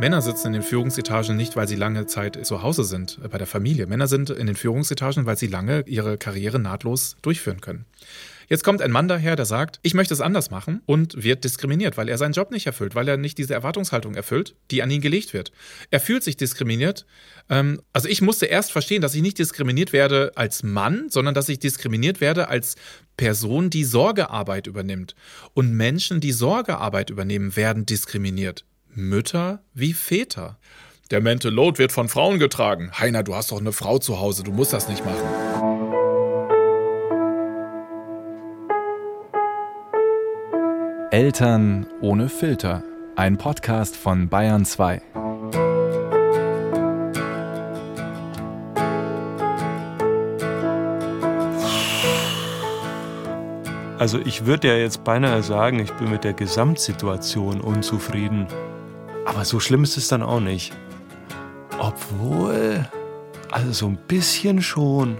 Männer sitzen in den Führungsetagen nicht, weil sie lange Zeit zu Hause sind, äh, bei der Familie. Männer sind in den Führungsetagen, weil sie lange ihre Karriere nahtlos durchführen können. Jetzt kommt ein Mann daher, der sagt, ich möchte es anders machen und wird diskriminiert, weil er seinen Job nicht erfüllt, weil er nicht diese Erwartungshaltung erfüllt, die an ihn gelegt wird. Er fühlt sich diskriminiert. Ähm, also ich musste erst verstehen, dass ich nicht diskriminiert werde als Mann, sondern dass ich diskriminiert werde als Person, die Sorgearbeit übernimmt. Und Menschen, die Sorgearbeit übernehmen, werden diskriminiert. Mütter wie Väter. Der Mental Load wird von Frauen getragen. Heiner, du hast doch eine Frau zu Hause, du musst das nicht machen. Eltern ohne Filter. Ein Podcast von Bayern 2. Also ich würde ja jetzt beinahe sagen, ich bin mit der Gesamtsituation unzufrieden. Aber so schlimm ist es dann auch nicht. Obwohl, also so ein bisschen schon.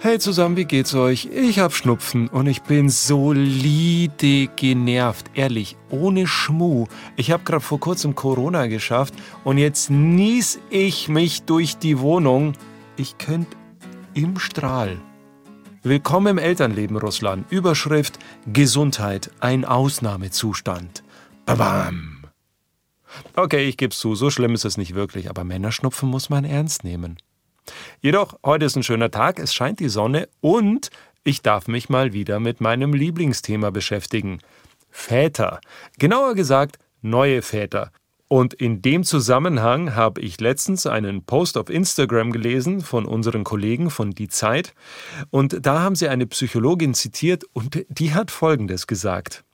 Hey zusammen, wie geht's euch? Ich hab Schnupfen und ich bin solide genervt. Ehrlich, ohne Schmuh. Ich hab grad vor kurzem Corona geschafft und jetzt nies ich mich durch die Wohnung. Ich könnt im Strahl. Willkommen im Elternleben Russland. Überschrift Gesundheit, ein Ausnahmezustand. Babam. Okay, ich geb's zu, so schlimm ist es nicht wirklich, aber Männerschnupfen muss man ernst nehmen. Jedoch, heute ist ein schöner Tag, es scheint die Sonne und ich darf mich mal wieder mit meinem Lieblingsthema beschäftigen. Väter. Genauer gesagt, neue Väter. Und in dem Zusammenhang habe ich letztens einen Post auf Instagram gelesen von unseren Kollegen von Die Zeit. Und da haben sie eine Psychologin zitiert und die hat Folgendes gesagt.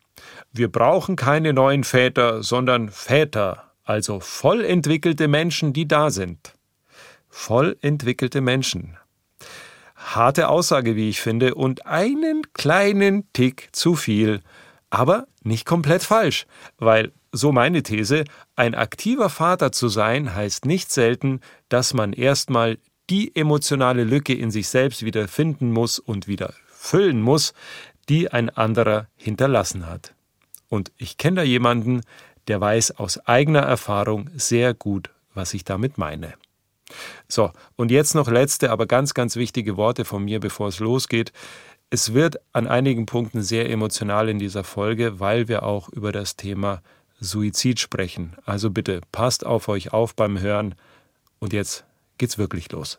Wir brauchen keine neuen Väter, sondern Väter, also voll entwickelte Menschen, die da sind voll entwickelte Menschen. Harte Aussage, wie ich finde, und einen kleinen Tick zu viel, aber nicht komplett falsch, weil, so meine These, ein aktiver Vater zu sein heißt nicht selten, dass man erstmal die emotionale Lücke in sich selbst wieder finden muss und wieder füllen muss, die ein anderer hinterlassen hat. Und ich kenne da jemanden, der weiß aus eigener Erfahrung sehr gut, was ich damit meine. So, und jetzt noch letzte, aber ganz, ganz wichtige Worte von mir, bevor es losgeht. Es wird an einigen Punkten sehr emotional in dieser Folge, weil wir auch über das Thema Suizid sprechen. Also bitte passt auf euch auf beim Hören. Und jetzt geht's wirklich los.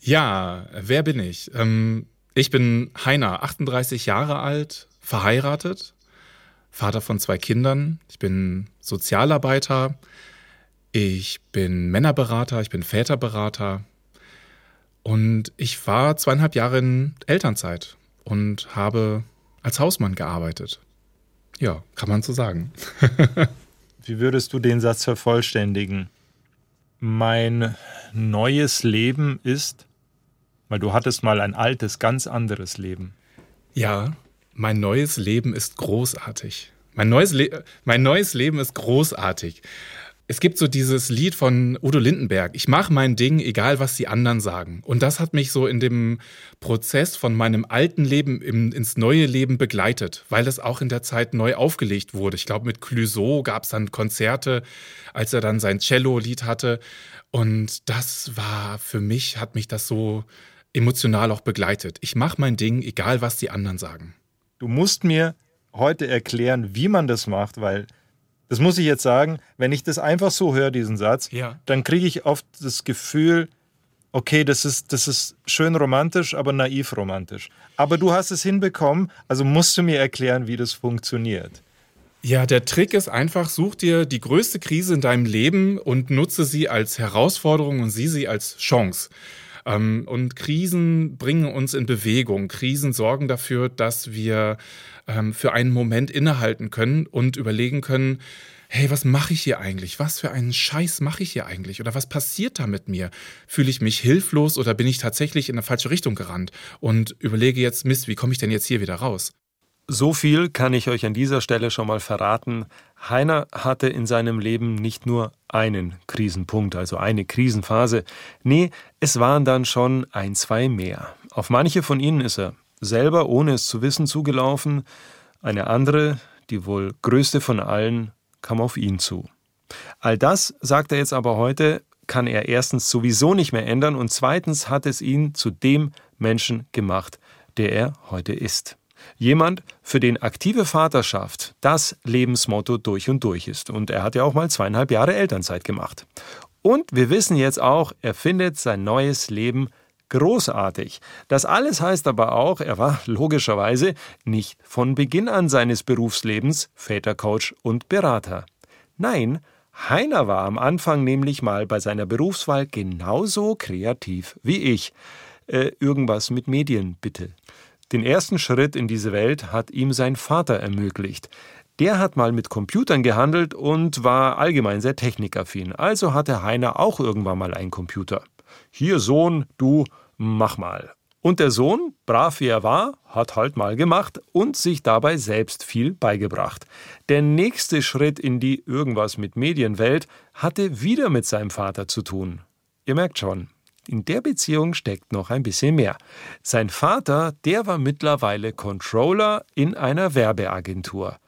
Ja, wer bin ich? Ähm, ich bin Heiner, 38 Jahre alt, verheiratet, Vater von zwei Kindern. Ich bin Sozialarbeiter, ich bin Männerberater, ich bin Väterberater und ich war zweieinhalb Jahre in Elternzeit und habe als Hausmann gearbeitet. Ja, kann man so sagen. Wie würdest du den Satz vervollständigen? Mein neues Leben ist, weil du hattest mal ein altes, ganz anderes Leben. Ja, mein neues Leben ist großartig. Mein neues, Le mein neues Leben ist großartig. Es gibt so dieses Lied von Udo Lindenberg, ich mache mein Ding, egal was die anderen sagen. Und das hat mich so in dem Prozess von meinem alten Leben im, ins neue Leben begleitet, weil es auch in der Zeit neu aufgelegt wurde. Ich glaube, mit Clouseau gab es dann Konzerte, als er dann sein Cello-Lied hatte. Und das war für mich, hat mich das so emotional auch begleitet. Ich mache mein Ding, egal was die anderen sagen. Du musst mir heute erklären, wie man das macht, weil das muss ich jetzt sagen, wenn ich das einfach so höre, diesen Satz, ja. dann kriege ich oft das Gefühl, okay, das ist, das ist schön romantisch, aber naiv romantisch. Aber du hast es hinbekommen, also musst du mir erklären, wie das funktioniert. Ja, der Trick ist einfach, such dir die größte Krise in deinem Leben und nutze sie als Herausforderung und sieh sie als Chance. Ähm, und Krisen bringen uns in Bewegung. Krisen sorgen dafür, dass wir ähm, für einen Moment innehalten können und überlegen können, hey, was mache ich hier eigentlich? Was für einen Scheiß mache ich hier eigentlich? Oder was passiert da mit mir? Fühle ich mich hilflos oder bin ich tatsächlich in eine falsche Richtung gerannt? Und überlege jetzt, Mist, wie komme ich denn jetzt hier wieder raus? So viel kann ich euch an dieser Stelle schon mal verraten. Heiner hatte in seinem Leben nicht nur einen Krisenpunkt, also eine Krisenphase. Nee, es waren dann schon ein, zwei mehr. Auf manche von ihnen ist er selber, ohne es zu wissen, zugelaufen. Eine andere, die wohl größte von allen, kam auf ihn zu. All das, sagt er jetzt aber heute, kann er erstens sowieso nicht mehr ändern und zweitens hat es ihn zu dem Menschen gemacht, der er heute ist. Jemand, für den aktive Vaterschaft das Lebensmotto durch und durch ist. Und er hat ja auch mal zweieinhalb Jahre Elternzeit gemacht. Und wir wissen jetzt auch, er findet sein neues Leben großartig. Das alles heißt aber auch, er war logischerweise nicht von Beginn an seines Berufslebens Vätercoach und Berater. Nein, Heiner war am Anfang nämlich mal bei seiner Berufswahl genauso kreativ wie ich. Äh, irgendwas mit Medien, bitte. Den ersten Schritt in diese Welt hat ihm sein Vater ermöglicht. Der hat mal mit Computern gehandelt und war allgemein sehr technikaffin. Also hatte Heiner auch irgendwann mal einen Computer. Hier, Sohn, du, mach mal. Und der Sohn, brav wie er war, hat halt mal gemacht und sich dabei selbst viel beigebracht. Der nächste Schritt in die irgendwas mit Medienwelt hatte wieder mit seinem Vater zu tun. Ihr merkt schon, in der Beziehung steckt noch ein bisschen mehr. Sein Vater, der war mittlerweile Controller in einer Werbeagentur.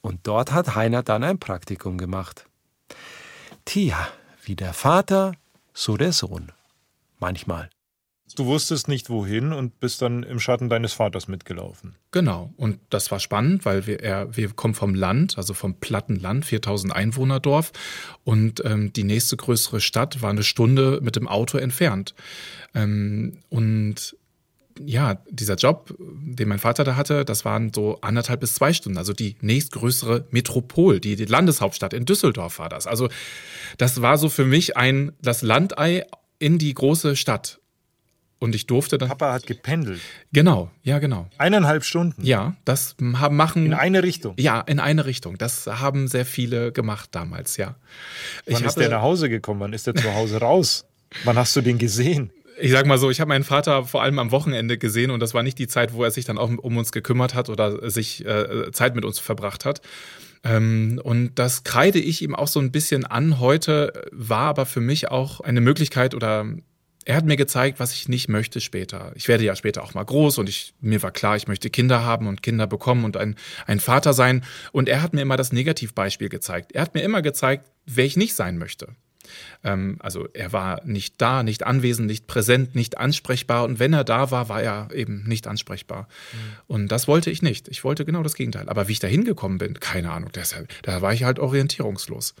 Und dort hat Heiner dann ein Praktikum gemacht. Tja, wie der Vater, so der Sohn. Manchmal. Du wusstest nicht wohin und bist dann im Schatten deines Vaters mitgelaufen. Genau. Und das war spannend, weil wir, er, wir kommen vom Land, also vom platten Land, 4000 Einwohnerdorf. Und ähm, die nächste größere Stadt war eine Stunde mit dem Auto entfernt. Ähm, und ja, dieser Job, den mein Vater da hatte, das waren so anderthalb bis zwei Stunden. Also die nächstgrößere Metropol, die, die Landeshauptstadt in Düsseldorf war das. Also das war so für mich ein, das Landei in die große Stadt. Und ich durfte dann. Papa hat gependelt. Genau, ja, genau. Eineinhalb Stunden. Ja, das haben, machen. In eine Richtung. Ja, in eine Richtung. Das haben sehr viele gemacht damals, ja. Wann ich ist der nach Hause gekommen? Wann ist der zu Hause raus? Wann hast du den gesehen? Ich sag mal so, ich habe meinen Vater vor allem am Wochenende gesehen und das war nicht die Zeit, wo er sich dann auch um uns gekümmert hat oder sich äh, Zeit mit uns verbracht hat. Ähm, und das kreide ich ihm auch so ein bisschen an. Heute war aber für mich auch eine Möglichkeit oder er hat mir gezeigt, was ich nicht möchte später. Ich werde ja später auch mal groß und ich, mir war klar, ich möchte Kinder haben und Kinder bekommen und ein, ein Vater sein. Und er hat mir immer das Negativbeispiel gezeigt. Er hat mir immer gezeigt, wer ich nicht sein möchte. Ähm, also er war nicht da, nicht anwesend, nicht präsent, nicht ansprechbar. Und wenn er da war, war er eben nicht ansprechbar. Mhm. Und das wollte ich nicht. Ich wollte genau das Gegenteil. Aber wie ich da hingekommen bin, keine Ahnung. Deshalb, da war ich halt orientierungslos.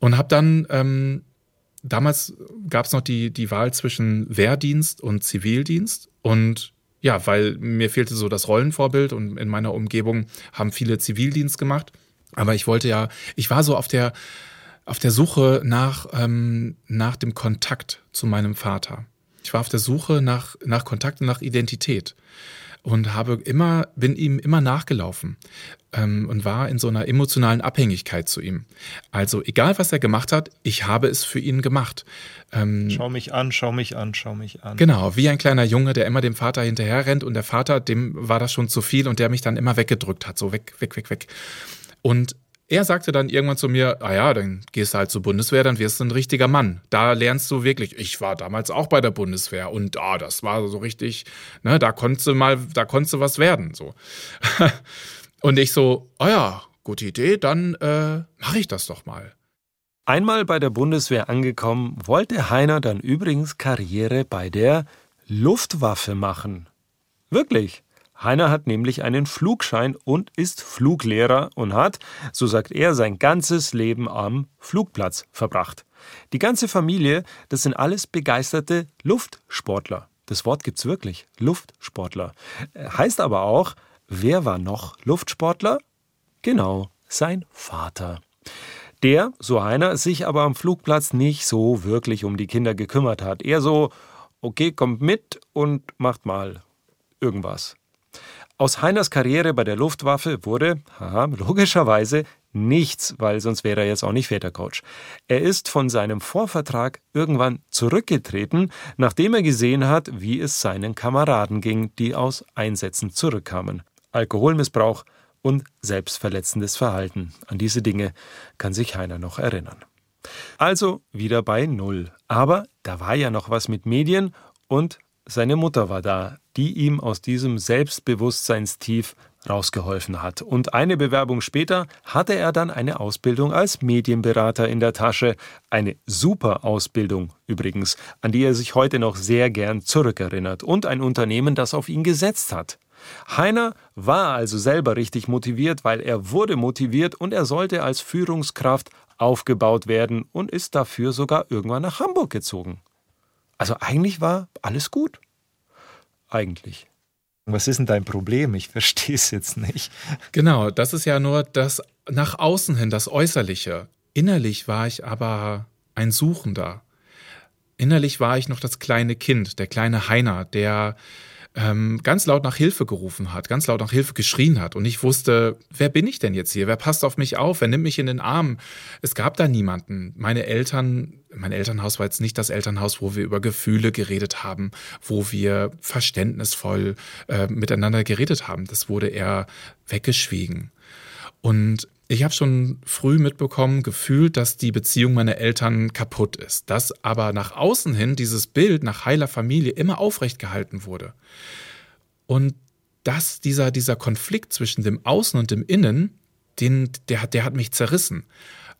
Und habe dann ähm, damals gab es noch die, die Wahl zwischen Wehrdienst und Zivildienst. Und ja, weil mir fehlte so das Rollenvorbild und in meiner Umgebung haben viele Zivildienst gemacht. Aber ich wollte ja, ich war so auf der, auf der Suche nach, ähm, nach dem Kontakt zu meinem Vater. Ich war auf der Suche nach, nach Kontakt und nach Identität und habe immer, bin ihm immer nachgelaufen ähm, und war in so einer emotionalen Abhängigkeit zu ihm. Also egal, was er gemacht hat, ich habe es für ihn gemacht. Ähm, schau mich an, schau mich an, schau mich an. Genau, wie ein kleiner Junge, der immer dem Vater hinterher rennt und der Vater, dem war das schon zu viel und der mich dann immer weggedrückt hat, so weg, weg, weg, weg. Und er sagte dann irgendwann zu mir, ah ja, dann gehst du halt zur Bundeswehr, dann wirst du ein richtiger Mann. Da lernst du wirklich. Ich war damals auch bei der Bundeswehr und ah, das war so richtig, ne, da konntest du mal, da konntest du was werden, so. und ich so, ah ja, gute Idee, dann äh, mache ich das doch mal. Einmal bei der Bundeswehr angekommen, wollte Heiner dann übrigens Karriere bei der Luftwaffe machen. Wirklich. Heiner hat nämlich einen Flugschein und ist Fluglehrer und hat, so sagt er, sein ganzes Leben am Flugplatz verbracht. Die ganze Familie, das sind alles begeisterte Luftsportler. Das Wort gibt's wirklich, Luftsportler. Heißt aber auch, wer war noch Luftsportler? Genau, sein Vater. Der, so Heiner, sich aber am Flugplatz nicht so wirklich um die Kinder gekümmert hat. Eher so, okay, kommt mit und macht mal irgendwas. Aus Heiners Karriere bei der Luftwaffe wurde, haha, logischerweise nichts, weil sonst wäre er jetzt auch nicht Vätercoach. Er ist von seinem Vorvertrag irgendwann zurückgetreten, nachdem er gesehen hat, wie es seinen Kameraden ging, die aus Einsätzen zurückkamen. Alkoholmissbrauch und selbstverletzendes Verhalten. An diese Dinge kann sich Heiner noch erinnern. Also wieder bei Null. Aber da war ja noch was mit Medien und seine Mutter war da, die ihm aus diesem Selbstbewusstseinstief rausgeholfen hat. Und eine Bewerbung später hatte er dann eine Ausbildung als Medienberater in der Tasche. Eine super Ausbildung übrigens, an die er sich heute noch sehr gern zurückerinnert. Und ein Unternehmen, das auf ihn gesetzt hat. Heiner war also selber richtig motiviert, weil er wurde motiviert und er sollte als Führungskraft aufgebaut werden und ist dafür sogar irgendwann nach Hamburg gezogen. Also eigentlich war alles gut. Eigentlich. Was ist denn dein Problem? Ich verstehe es jetzt nicht. Genau, das ist ja nur das nach außen hin, das Äußerliche. Innerlich war ich aber ein Suchender. Innerlich war ich noch das kleine Kind, der kleine Heiner, der ähm, ganz laut nach Hilfe gerufen hat, ganz laut nach Hilfe geschrien hat. Und ich wusste, wer bin ich denn jetzt hier? Wer passt auf mich auf? Wer nimmt mich in den Arm? Es gab da niemanden. Meine Eltern, mein Elternhaus war jetzt nicht das Elternhaus, wo wir über Gefühle geredet haben, wo wir verständnisvoll äh, miteinander geredet haben. Das wurde eher weggeschwiegen. Und ich habe schon früh mitbekommen, gefühlt, dass die Beziehung meiner Eltern kaputt ist. Dass aber nach außen hin dieses Bild nach heiler Familie immer aufrecht gehalten wurde. Und dass dieser, dieser Konflikt zwischen dem Außen und dem Innen, den, der, der hat mich zerrissen.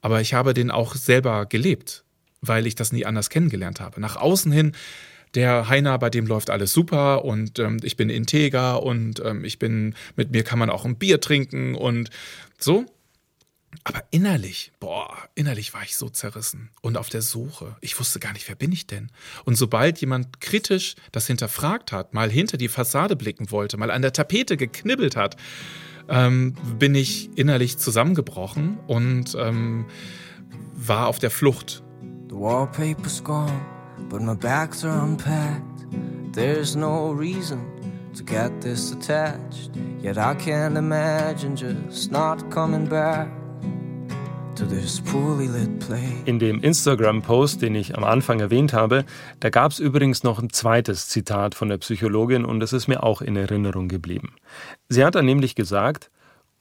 Aber ich habe den auch selber gelebt, weil ich das nie anders kennengelernt habe. Nach außen hin der Heiner, bei dem läuft alles super und ähm, ich bin integer und ähm, ich bin, mit mir kann man auch ein Bier trinken und so. Aber innerlich, boah, innerlich war ich so zerrissen und auf der Suche. Ich wusste gar nicht, wer bin ich denn? Und sobald jemand kritisch das hinterfragt hat, mal hinter die Fassade blicken wollte, mal an der Tapete geknibbelt hat, ähm, bin ich innerlich zusammengebrochen und ähm, war auf der Flucht. The wallpaper's gone, but my bags are unpacked. There's no reason to get this attached. Yet I can't imagine just not coming back. In dem Instagram-Post, den ich am Anfang erwähnt habe, da gab es übrigens noch ein zweites Zitat von der Psychologin und das ist mir auch in Erinnerung geblieben. Sie hat dann nämlich gesagt,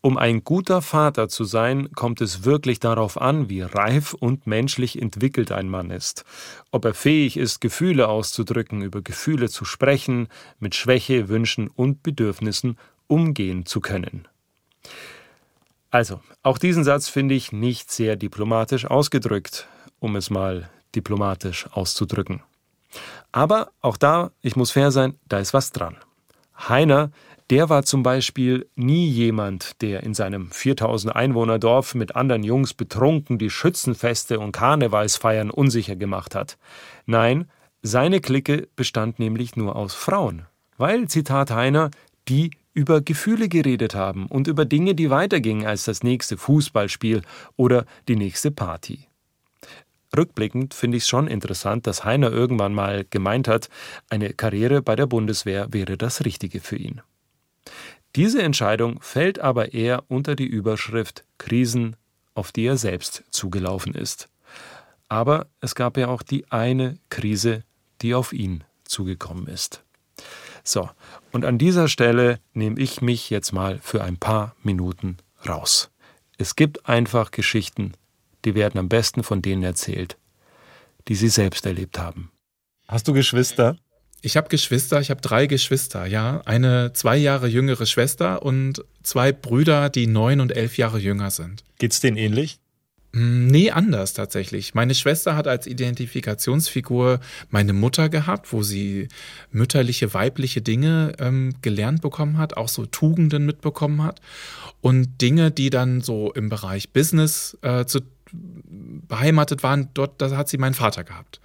um ein guter Vater zu sein, kommt es wirklich darauf an, wie reif und menschlich entwickelt ein Mann ist. Ob er fähig ist, Gefühle auszudrücken, über Gefühle zu sprechen, mit Schwäche, Wünschen und Bedürfnissen umgehen zu können. Also, auch diesen Satz finde ich nicht sehr diplomatisch ausgedrückt, um es mal diplomatisch auszudrücken. Aber auch da, ich muss fair sein, da ist was dran. Heiner, der war zum Beispiel nie jemand, der in seinem 4000 Einwohner Dorf mit anderen Jungs betrunken die Schützenfeste und Karnevalsfeiern unsicher gemacht hat. Nein, seine Clique bestand nämlich nur aus Frauen, weil, Zitat Heiner, die über Gefühle geredet haben und über Dinge, die weitergingen als das nächste Fußballspiel oder die nächste Party. Rückblickend finde ich es schon interessant, dass Heiner irgendwann mal gemeint hat, eine Karriere bei der Bundeswehr wäre das Richtige für ihn. Diese Entscheidung fällt aber eher unter die Überschrift Krisen, auf die er selbst zugelaufen ist. Aber es gab ja auch die eine Krise, die auf ihn zugekommen ist. So, und an dieser Stelle nehme ich mich jetzt mal für ein paar Minuten raus. Es gibt einfach Geschichten, die werden am besten von denen erzählt, die sie selbst erlebt haben. Hast du Geschwister? Ich habe Geschwister, ich habe drei Geschwister, ja. Eine zwei Jahre jüngere Schwester und zwei Brüder, die neun und elf Jahre jünger sind. Geht's denen ähnlich? Hm, nee, anders tatsächlich. Meine Schwester hat als Identifikationsfigur meine Mutter gehabt, wo sie mütterliche, weibliche Dinge ähm, gelernt bekommen hat, auch so Tugenden mitbekommen hat. Und Dinge, die dann so im Bereich Business äh, zu, beheimatet waren, dort da hat sie meinen Vater gehabt.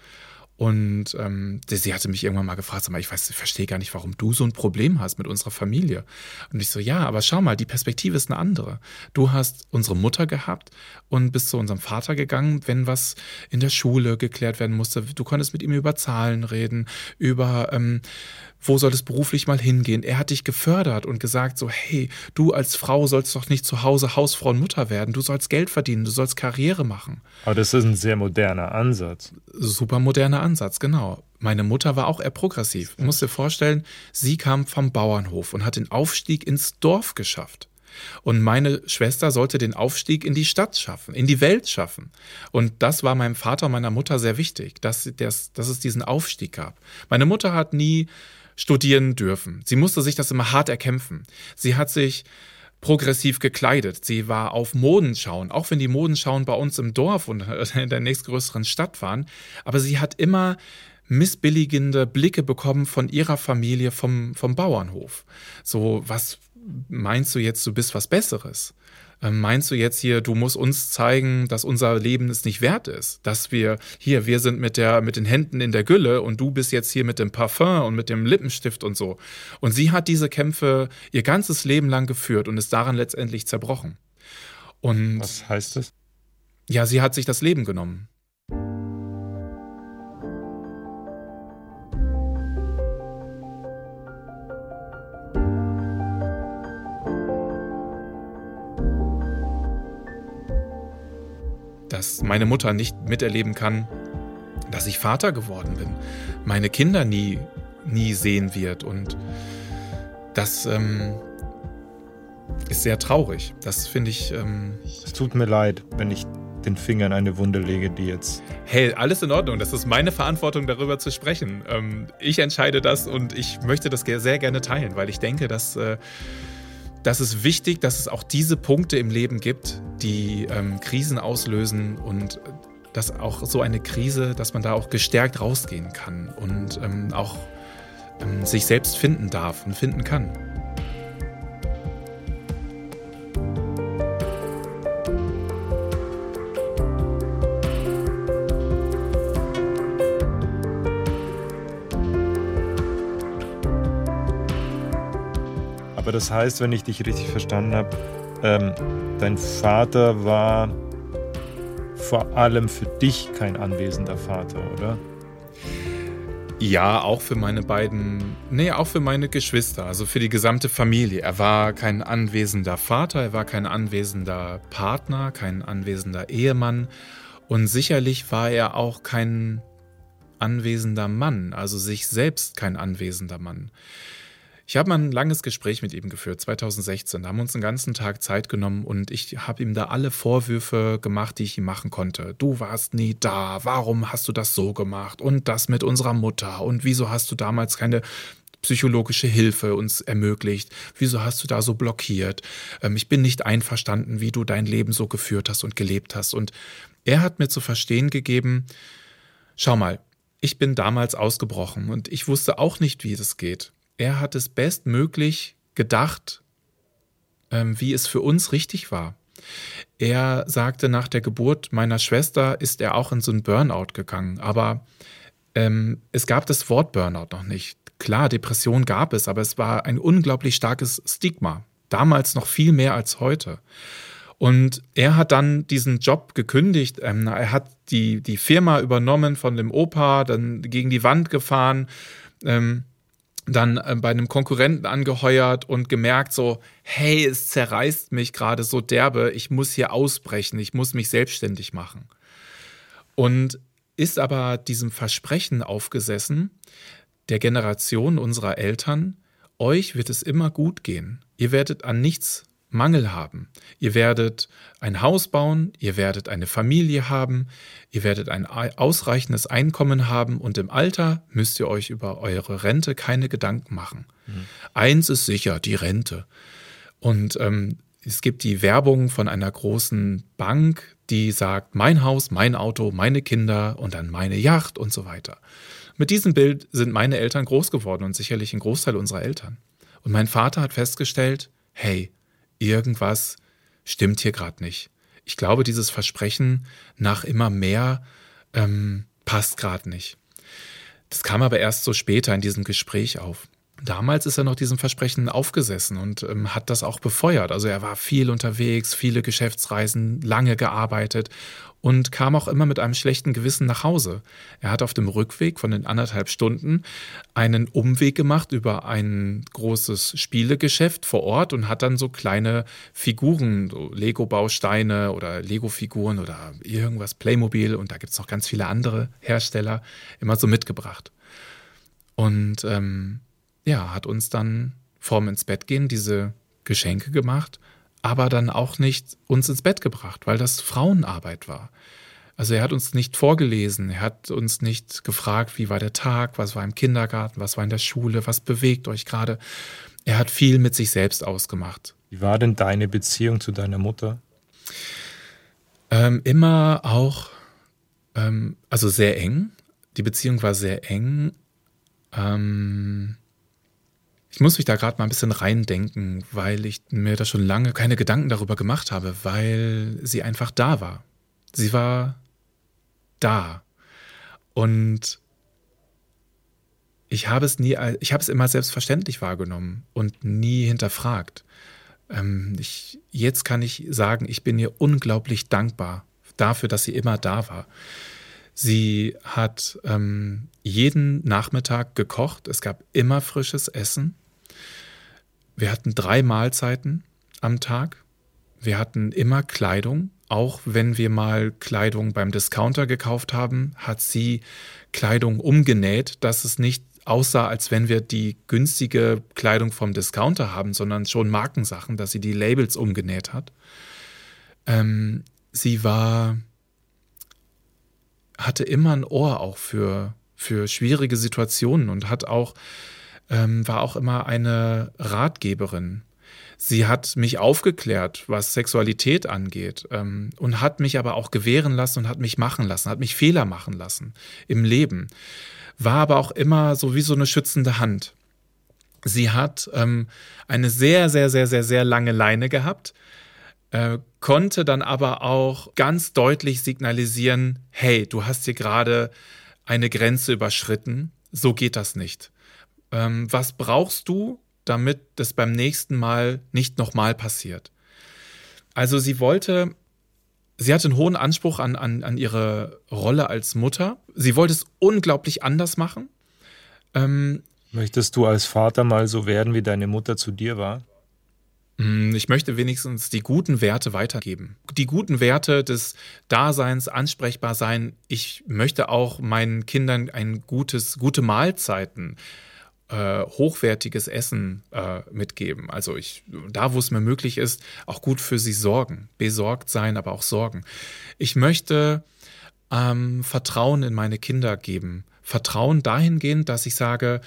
Und ähm, sie hatte mich irgendwann mal gefragt, sag mal, ich weiß, ich verstehe gar nicht, warum du so ein Problem hast mit unserer Familie. Und ich so, ja, aber schau mal, die Perspektive ist eine andere. Du hast unsere Mutter gehabt und bist zu unserem Vater gegangen, wenn was in der Schule geklärt werden musste. Du konntest mit ihm über Zahlen reden, über ähm, wo soll es beruflich mal hingehen? Er hat dich gefördert und gesagt so, hey, du als Frau sollst doch nicht zu Hause Hausfrau und Mutter werden, du sollst Geld verdienen, du sollst Karriere machen. Aber das ist ein sehr moderner Ansatz. Super moderner Ansatz, genau. Meine Mutter war auch eher progressiv. Musst dir vorstellen, sie kam vom Bauernhof und hat den Aufstieg ins Dorf geschafft. Und meine Schwester sollte den Aufstieg in die Stadt schaffen, in die Welt schaffen. Und das war meinem Vater und meiner Mutter sehr wichtig, dass, dass, dass es diesen Aufstieg gab. Meine Mutter hat nie studieren dürfen. Sie musste sich das immer hart erkämpfen. Sie hat sich progressiv gekleidet. Sie war auf Modenschauen, auch wenn die Modenschauen bei uns im Dorf und in der nächstgrößeren Stadt waren. Aber sie hat immer missbilligende Blicke bekommen von ihrer Familie vom, vom Bauernhof. So, was meinst du jetzt, du bist was Besseres? Ähm, meinst du jetzt hier, du musst uns zeigen, dass unser Leben es nicht wert ist? Dass wir hier, wir sind mit, der, mit den Händen in der Gülle und du bist jetzt hier mit dem Parfum und mit dem Lippenstift und so. Und sie hat diese Kämpfe ihr ganzes Leben lang geführt und ist daran letztendlich zerbrochen. Und Was heißt das? Ja, sie hat sich das Leben genommen. Dass meine Mutter nicht miterleben kann, dass ich Vater geworden bin, meine Kinder nie, nie sehen wird. Und das ähm, ist sehr traurig. Das finde ich. Ähm, es tut mir leid, wenn ich den Finger in eine Wunde lege, die jetzt. Hey, alles in Ordnung. Das ist meine Verantwortung, darüber zu sprechen. Ähm, ich entscheide das und ich möchte das sehr gerne teilen, weil ich denke, dass. Äh, das ist wichtig, dass es auch diese Punkte im Leben gibt, die ähm, Krisen auslösen und dass auch so eine Krise, dass man da auch gestärkt rausgehen kann und ähm, auch ähm, sich selbst finden darf und finden kann. Das heißt, wenn ich dich richtig verstanden habe, ähm, dein Vater war vor allem für dich kein anwesender Vater, oder? Ja, auch für meine beiden, nee, auch für meine Geschwister, also für die gesamte Familie. Er war kein anwesender Vater, er war kein anwesender Partner, kein anwesender Ehemann und sicherlich war er auch kein anwesender Mann, also sich selbst kein anwesender Mann. Ich habe mal ein langes Gespräch mit ihm geführt, 2016. Da haben wir uns einen ganzen Tag Zeit genommen und ich habe ihm da alle Vorwürfe gemacht, die ich ihm machen konnte. Du warst nie da, warum hast du das so gemacht und das mit unserer Mutter und wieso hast du damals keine psychologische Hilfe uns ermöglicht? Wieso hast du da so blockiert? Ähm, ich bin nicht einverstanden, wie du dein Leben so geführt hast und gelebt hast. Und er hat mir zu verstehen gegeben, schau mal, ich bin damals ausgebrochen und ich wusste auch nicht, wie das geht er hat es bestmöglich gedacht, ähm, wie es für uns richtig war. Er sagte, nach der Geburt meiner Schwester ist er auch in so einen Burnout gegangen. Aber ähm, es gab das Wort Burnout noch nicht. Klar, Depression gab es, aber es war ein unglaublich starkes Stigma. Damals noch viel mehr als heute. Und er hat dann diesen Job gekündigt. Ähm, er hat die, die Firma übernommen von dem Opa, dann gegen die Wand gefahren. Ähm, dann äh, bei einem Konkurrenten angeheuert und gemerkt so, hey, es zerreißt mich gerade so derbe, ich muss hier ausbrechen, ich muss mich selbstständig machen. Und ist aber diesem Versprechen aufgesessen, der Generation unserer Eltern, euch wird es immer gut gehen. Ihr werdet an nichts Mangel haben. Ihr werdet ein Haus bauen, ihr werdet eine Familie haben, ihr werdet ein ausreichendes Einkommen haben und im Alter müsst ihr euch über eure Rente keine Gedanken machen. Mhm. Eins ist sicher, die Rente. Und ähm, es gibt die Werbung von einer großen Bank, die sagt, mein Haus, mein Auto, meine Kinder und dann meine Yacht und so weiter. Mit diesem Bild sind meine Eltern groß geworden und sicherlich ein Großteil unserer Eltern. Und mein Vater hat festgestellt, hey, irgendwas stimmt hier gerade nicht. Ich glaube, dieses Versprechen nach immer mehr ähm, passt gerade nicht. Das kam aber erst so später in diesem Gespräch auf. Damals ist er noch diesem Versprechen aufgesessen und ähm, hat das auch befeuert. Also er war viel unterwegs, viele Geschäftsreisen, lange gearbeitet und kam auch immer mit einem schlechten Gewissen nach Hause. Er hat auf dem Rückweg von den anderthalb Stunden einen Umweg gemacht über ein großes Spielegeschäft vor Ort und hat dann so kleine Figuren, so Lego-Bausteine oder Lego-Figuren oder irgendwas Playmobil und da gibt es noch ganz viele andere Hersteller immer so mitgebracht. Und ähm, ja, hat uns dann vorm ins Bett gehen diese Geschenke gemacht, aber dann auch nicht uns ins Bett gebracht, weil das Frauenarbeit war. Also er hat uns nicht vorgelesen, er hat uns nicht gefragt, wie war der Tag, was war im Kindergarten, was war in der Schule, was bewegt euch gerade. Er hat viel mit sich selbst ausgemacht. Wie war denn deine Beziehung zu deiner Mutter? Ähm, immer auch, ähm, also sehr eng. Die Beziehung war sehr eng. Ähm, ich muss mich da gerade mal ein bisschen reindenken, weil ich mir da schon lange keine Gedanken darüber gemacht habe, weil sie einfach da war. Sie war da. Und ich habe es nie, ich habe es immer selbstverständlich wahrgenommen und nie hinterfragt. Ähm, ich, jetzt kann ich sagen, ich bin ihr unglaublich dankbar dafür, dass sie immer da war. Sie hat ähm, jeden Nachmittag gekocht. Es gab immer frisches Essen. Wir hatten drei Mahlzeiten am Tag. Wir hatten immer Kleidung. Auch wenn wir mal Kleidung beim Discounter gekauft haben, hat sie Kleidung umgenäht, dass es nicht aussah, als wenn wir die günstige Kleidung vom Discounter haben, sondern schon Markensachen, dass sie die Labels umgenäht hat. Ähm, sie war, hatte immer ein Ohr auch für, für schwierige Situationen und hat auch ähm, war auch immer eine Ratgeberin. Sie hat mich aufgeklärt, was Sexualität angeht ähm, und hat mich aber auch gewähren lassen und hat mich machen lassen, hat mich Fehler machen lassen im Leben. War aber auch immer so wie so eine schützende Hand. Sie hat ähm, eine sehr, sehr, sehr, sehr, sehr lange Leine gehabt, äh, konnte dann aber auch ganz deutlich signalisieren, hey, du hast hier gerade eine Grenze überschritten, so geht das nicht ähm, was brauchst du, damit das beim nächsten Mal nicht nochmal passiert. Also sie wollte, sie hatte einen hohen Anspruch an, an, an ihre Rolle als Mutter. Sie wollte es unglaublich anders machen. Ähm, Möchtest du als Vater mal so werden, wie deine Mutter zu dir war? Hm, ich möchte wenigstens die guten Werte weitergeben. Die guten Werte des Daseins, ansprechbar sein. Ich möchte auch meinen Kindern ein gutes, gute Mahlzeiten, äh, hochwertiges Essen äh, mitgeben. Also ich, da wo es mir möglich ist, auch gut für sie sorgen. Besorgt sein, aber auch sorgen. Ich möchte ähm, Vertrauen in meine Kinder geben. Vertrauen dahingehend, dass ich sage,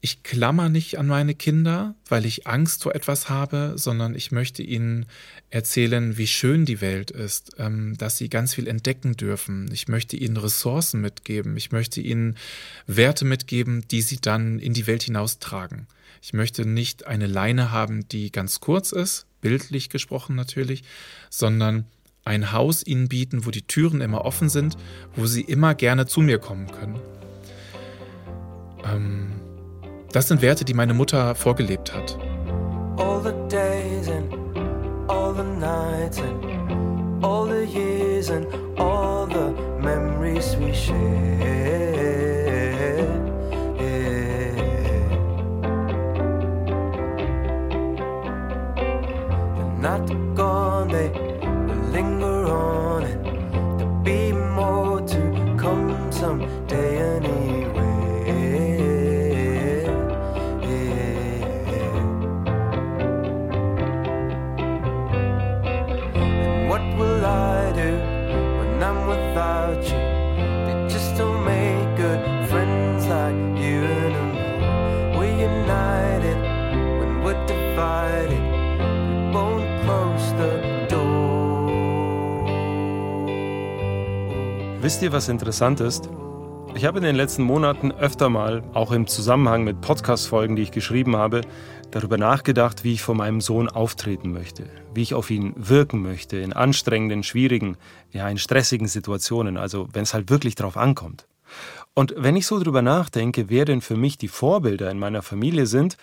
ich klammer nicht an meine Kinder, weil ich Angst vor etwas habe, sondern ich möchte ihnen erzählen, wie schön die Welt ist, ähm, dass sie ganz viel entdecken dürfen. Ich möchte ihnen Ressourcen mitgeben. Ich möchte ihnen Werte mitgeben, die sie dann in die Welt hinaustragen. Ich möchte nicht eine Leine haben, die ganz kurz ist, bildlich gesprochen natürlich, sondern ein Haus ihnen bieten, wo die Türen immer offen sind, wo sie immer gerne zu mir kommen können. Ähm, das sind Werte, die meine Mutter vorgelebt hat. All the days and all the nights and all the years and all the memories we share. Was interessant ist? Ich habe in den letzten Monaten öfter mal, auch im Zusammenhang mit Podcast-Folgen, die ich geschrieben habe, darüber nachgedacht, wie ich vor meinem Sohn auftreten möchte, wie ich auf ihn wirken möchte in anstrengenden, schwierigen, ja, in stressigen Situationen, also wenn es halt wirklich drauf ankommt. Und wenn ich so drüber nachdenke, wer denn für mich die Vorbilder in meiner Familie sind,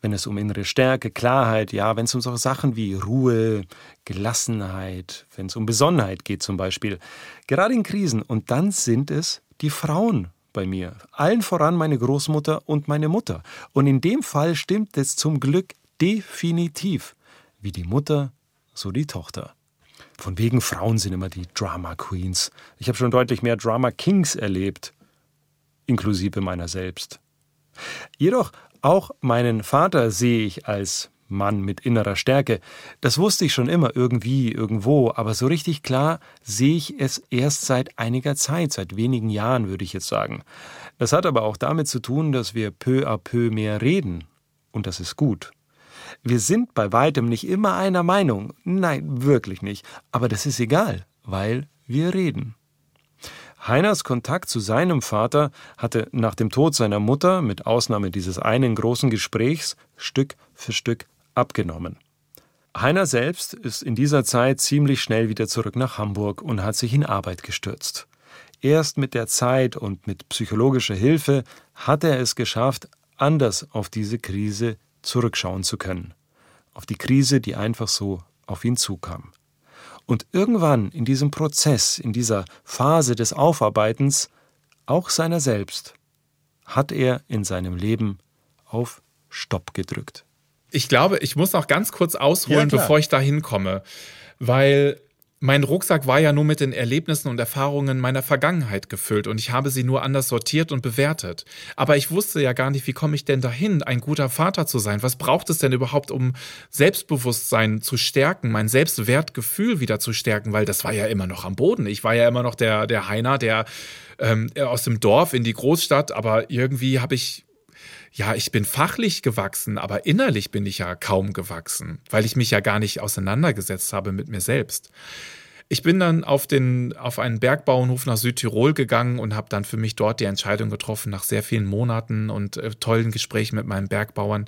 wenn es um innere Stärke, Klarheit, ja, wenn es um solche Sachen wie Ruhe, Gelassenheit, wenn es um Besonnenheit geht zum Beispiel, gerade in Krisen. Und dann sind es die Frauen bei mir, allen voran meine Großmutter und meine Mutter. Und in dem Fall stimmt es zum Glück definitiv. Wie die Mutter, so die Tochter. Von wegen Frauen sind immer die Drama Queens. Ich habe schon deutlich mehr Drama Kings erlebt, inklusive meiner selbst. Jedoch auch meinen Vater sehe ich als Mann mit innerer Stärke. Das wusste ich schon immer irgendwie, irgendwo, aber so richtig klar sehe ich es erst seit einiger Zeit, seit wenigen Jahren würde ich jetzt sagen. Das hat aber auch damit zu tun, dass wir peu à peu mehr reden. Und das ist gut. Wir sind bei weitem nicht immer einer Meinung. Nein, wirklich nicht. Aber das ist egal, weil wir reden. Heiners Kontakt zu seinem Vater hatte nach dem Tod seiner Mutter, mit Ausnahme dieses einen großen Gesprächs, Stück für Stück abgenommen. Heiner selbst ist in dieser Zeit ziemlich schnell wieder zurück nach Hamburg und hat sich in Arbeit gestürzt. Erst mit der Zeit und mit psychologischer Hilfe hat er es geschafft, anders auf diese Krise zurückschauen zu können. Auf die Krise, die einfach so auf ihn zukam. Und irgendwann in diesem Prozess, in dieser Phase des Aufarbeitens, auch seiner selbst, hat er in seinem Leben auf Stopp gedrückt. Ich glaube, ich muss noch ganz kurz ausholen, ja, bevor ich da hinkomme, weil mein Rucksack war ja nur mit den Erlebnissen und Erfahrungen meiner Vergangenheit gefüllt und ich habe sie nur anders sortiert und bewertet. Aber ich wusste ja gar nicht, wie komme ich denn dahin, ein guter Vater zu sein? Was braucht es denn überhaupt, um Selbstbewusstsein zu stärken, mein Selbstwertgefühl wieder zu stärken? Weil das war ja immer noch am Boden. Ich war ja immer noch der, der Heiner, der ähm, aus dem Dorf in die Großstadt, aber irgendwie habe ich ja, ich bin fachlich gewachsen, aber innerlich bin ich ja kaum gewachsen, weil ich mich ja gar nicht auseinandergesetzt habe mit mir selbst. Ich bin dann auf, den, auf einen Bergbauernhof nach Südtirol gegangen und habe dann für mich dort die Entscheidung getroffen, nach sehr vielen Monaten und äh, tollen Gesprächen mit meinen Bergbauern.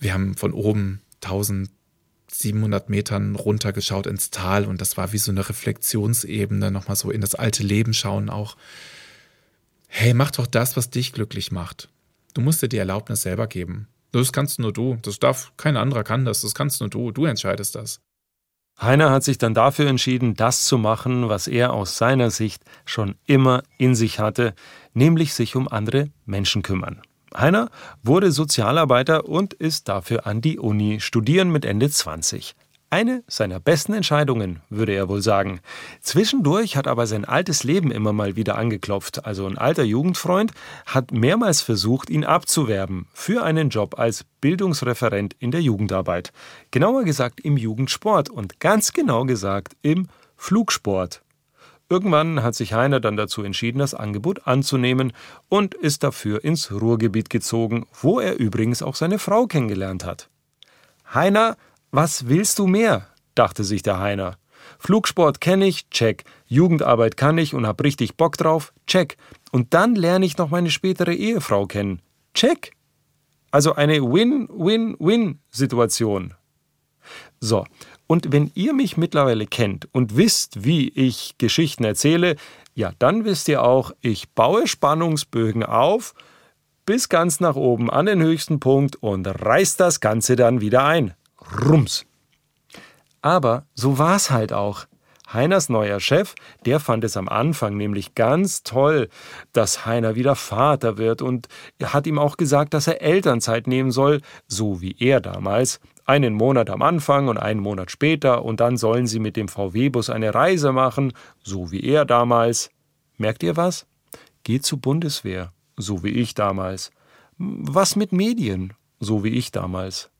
Wir haben von oben 1700 Metern runtergeschaut ins Tal und das war wie so eine Reflexionsebene, nochmal so in das alte Leben schauen auch. Hey, mach doch das, was dich glücklich macht. Du musst dir die Erlaubnis selber geben. Das kannst nur du. Das darf kein anderer kann das. Das kannst nur du. Du entscheidest das. Heiner hat sich dann dafür entschieden, das zu machen, was er aus seiner Sicht schon immer in sich hatte, nämlich sich um andere Menschen kümmern. Heiner wurde Sozialarbeiter und ist dafür an die Uni studieren mit Ende 20. Eine seiner besten Entscheidungen, würde er wohl sagen. Zwischendurch hat aber sein altes Leben immer mal wieder angeklopft. Also ein alter Jugendfreund hat mehrmals versucht, ihn abzuwerben für einen Job als Bildungsreferent in der Jugendarbeit. Genauer gesagt im Jugendsport und ganz genau gesagt im Flugsport. Irgendwann hat sich Heiner dann dazu entschieden, das Angebot anzunehmen und ist dafür ins Ruhrgebiet gezogen, wo er übrigens auch seine Frau kennengelernt hat. Heiner was willst du mehr? dachte sich der Heiner. Flugsport kenne ich, check. Jugendarbeit kann ich und hab richtig Bock drauf, check. Und dann lerne ich noch meine spätere Ehefrau kennen, check. Also eine Win-Win-Win-Situation. So, und wenn ihr mich mittlerweile kennt und wisst, wie ich Geschichten erzähle, ja, dann wisst ihr auch, ich baue Spannungsbögen auf bis ganz nach oben an den höchsten Punkt und reiß das Ganze dann wieder ein. Rums. Aber so war's halt auch. Heiners neuer Chef, der fand es am Anfang nämlich ganz toll, dass Heiner wieder Vater wird und hat ihm auch gesagt, dass er Elternzeit nehmen soll, so wie er damals. Einen Monat am Anfang und einen Monat später und dann sollen sie mit dem VW-Bus eine Reise machen, so wie er damals. Merkt ihr was? Geht zur Bundeswehr, so wie ich damals. Was mit Medien, so wie ich damals.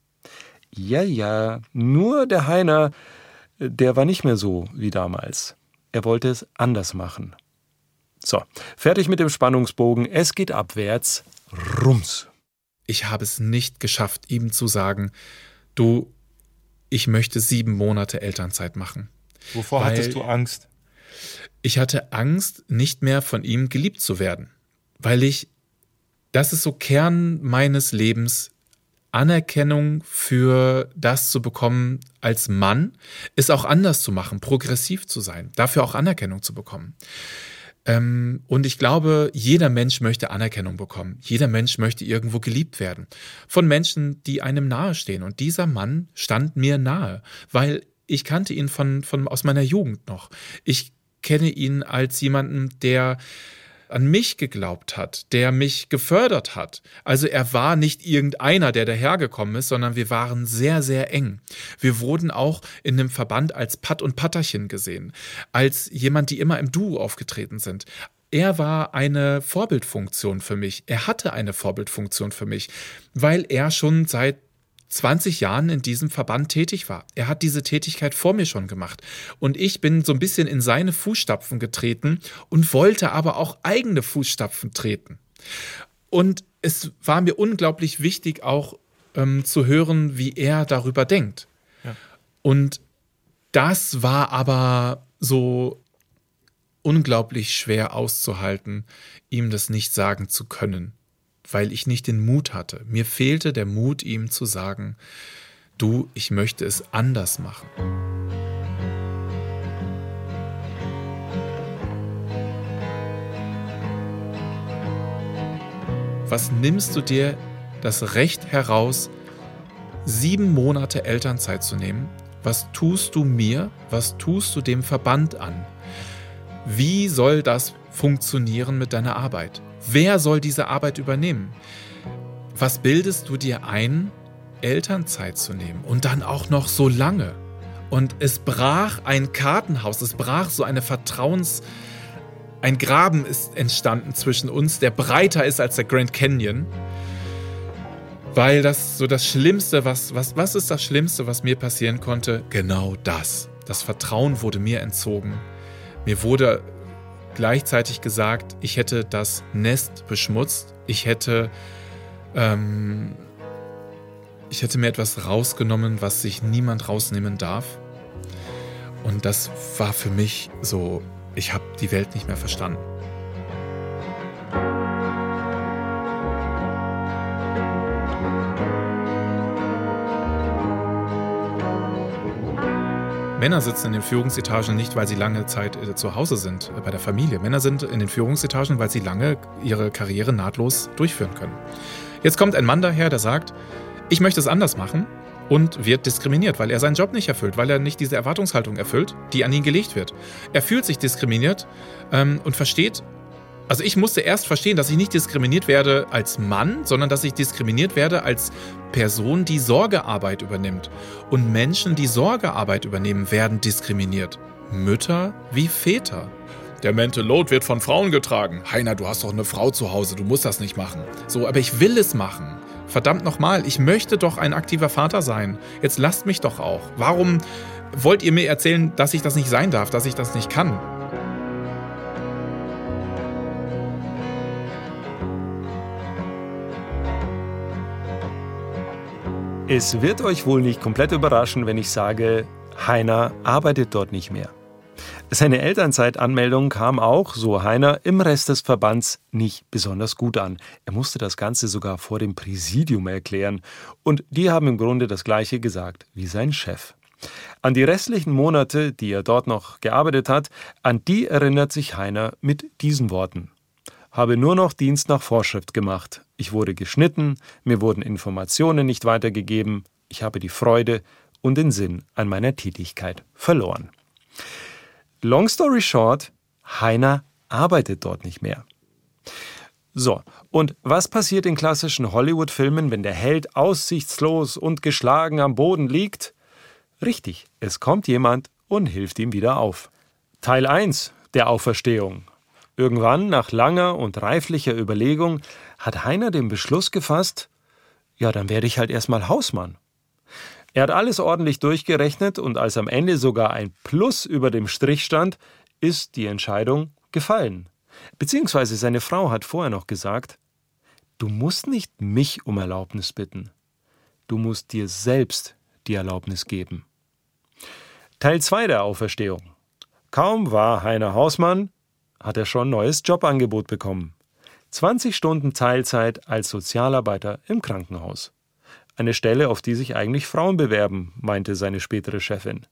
Ja, ja, nur der Heiner, der war nicht mehr so wie damals. Er wollte es anders machen. So, fertig mit dem Spannungsbogen. Es geht abwärts. Rums. Ich habe es nicht geschafft, ihm zu sagen, du, ich möchte sieben Monate Elternzeit machen. Wovor hattest du Angst? Ich hatte Angst, nicht mehr von ihm geliebt zu werden. Weil ich, das ist so Kern meines Lebens, Anerkennung für das zu bekommen als Mann, ist auch anders zu machen, progressiv zu sein, dafür auch Anerkennung zu bekommen. Ähm, und ich glaube, jeder Mensch möchte Anerkennung bekommen. Jeder Mensch möchte irgendwo geliebt werden. Von Menschen, die einem nahestehen. Und dieser Mann stand mir nahe, weil ich kannte ihn von, von, aus meiner Jugend noch. Ich kenne ihn als jemanden, der an mich geglaubt hat, der mich gefördert hat. Also er war nicht irgendeiner, der dahergekommen ist, sondern wir waren sehr, sehr eng. Wir wurden auch in einem Verband als Patt und Patterchen gesehen, als jemand, die immer im Duo aufgetreten sind. Er war eine Vorbildfunktion für mich. Er hatte eine Vorbildfunktion für mich, weil er schon seit 20 Jahren in diesem Verband tätig war. Er hat diese Tätigkeit vor mir schon gemacht. Und ich bin so ein bisschen in seine Fußstapfen getreten und wollte aber auch eigene Fußstapfen treten. Und es war mir unglaublich wichtig, auch ähm, zu hören, wie er darüber denkt. Ja. Und das war aber so unglaublich schwer auszuhalten, ihm das nicht sagen zu können, weil ich nicht den Mut hatte. Mir fehlte der Mut, ihm zu sagen, du, ich möchte es anders machen. Was nimmst du dir das Recht heraus, sieben Monate Elternzeit zu nehmen? Was tust du mir? Was tust du dem Verband an? Wie soll das funktionieren mit deiner Arbeit? Wer soll diese Arbeit übernehmen? Was bildest du dir ein, Elternzeit zu nehmen und dann auch noch so lange? Und es brach ein Kartenhaus, es brach so eine Vertrauens... Ein Graben ist entstanden zwischen uns, der breiter ist als der Grand Canyon. Weil das so das Schlimmste, was, was, was ist das Schlimmste, was mir passieren konnte? Genau das. Das Vertrauen wurde mir entzogen. Mir wurde gleichzeitig gesagt, ich hätte das Nest beschmutzt, ich hätte, ähm, ich hätte mir etwas rausgenommen, was sich niemand rausnehmen darf. Und das war für mich so, ich habe die Welt nicht mehr verstanden. Männer sitzen in den Führungsetagen nicht, weil sie lange Zeit äh, zu Hause sind äh, bei der Familie. Männer sind in den Führungsetagen, weil sie lange ihre Karriere nahtlos durchführen können. Jetzt kommt ein Mann daher, der sagt, ich möchte es anders machen und wird diskriminiert, weil er seinen Job nicht erfüllt, weil er nicht diese Erwartungshaltung erfüllt, die an ihn gelegt wird. Er fühlt sich diskriminiert ähm, und versteht, also ich musste erst verstehen, dass ich nicht diskriminiert werde als Mann, sondern dass ich diskriminiert werde als Person, die Sorgearbeit übernimmt. Und Menschen, die Sorgearbeit übernehmen, werden diskriminiert. Mütter wie Väter. Der Mental Load wird von Frauen getragen. Heiner, du hast doch eine Frau zu Hause, du musst das nicht machen. So, aber ich will es machen. Verdammt nochmal, ich möchte doch ein aktiver Vater sein. Jetzt lasst mich doch auch. Warum wollt ihr mir erzählen, dass ich das nicht sein darf, dass ich das nicht kann? Es wird euch wohl nicht komplett überraschen, wenn ich sage, Heiner arbeitet dort nicht mehr. Seine Elternzeitanmeldung kam auch, so Heiner, im Rest des Verbands nicht besonders gut an. Er musste das Ganze sogar vor dem Präsidium erklären. Und die haben im Grunde das Gleiche gesagt wie sein Chef. An die restlichen Monate, die er dort noch gearbeitet hat, an die erinnert sich Heiner mit diesen Worten habe nur noch Dienst nach Vorschrift gemacht. Ich wurde geschnitten, mir wurden Informationen nicht weitergegeben, ich habe die Freude und den Sinn an meiner Tätigkeit verloren. Long story short, Heiner arbeitet dort nicht mehr. So, und was passiert in klassischen Hollywood-Filmen, wenn der Held aussichtslos und geschlagen am Boden liegt? Richtig, es kommt jemand und hilft ihm wieder auf. Teil 1 der Auferstehung. Irgendwann, nach langer und reiflicher Überlegung, hat Heiner den Beschluss gefasst, ja, dann werde ich halt erstmal Hausmann. Er hat alles ordentlich durchgerechnet und als am Ende sogar ein Plus über dem Strich stand, ist die Entscheidung gefallen. Beziehungsweise seine Frau hat vorher noch gesagt, du musst nicht mich um Erlaubnis bitten, du musst dir selbst die Erlaubnis geben. Teil 2 der Auferstehung. Kaum war Heiner Hausmann, hat er schon neues Jobangebot bekommen. 20 Stunden Teilzeit als Sozialarbeiter im Krankenhaus. Eine Stelle, auf die sich eigentlich Frauen bewerben, meinte seine spätere Chefin.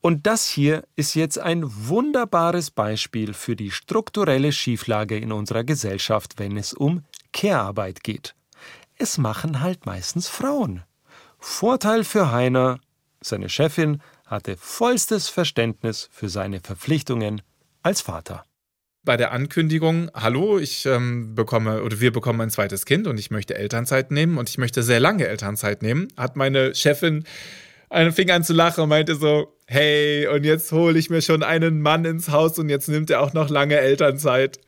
Und das hier ist jetzt ein wunderbares Beispiel für die strukturelle Schieflage in unserer Gesellschaft, wenn es um Care-Arbeit geht. Es machen halt meistens Frauen. Vorteil für Heiner, seine Chefin hatte vollstes Verständnis für seine Verpflichtungen als Vater bei der Ankündigung, hallo, ich ähm, bekomme oder wir bekommen ein zweites Kind und ich möchte Elternzeit nehmen und ich möchte sehr lange Elternzeit nehmen, hat meine Chefin einen Finger an zu lachen und meinte so, hey, und jetzt hole ich mir schon einen Mann ins Haus und jetzt nimmt er auch noch lange Elternzeit.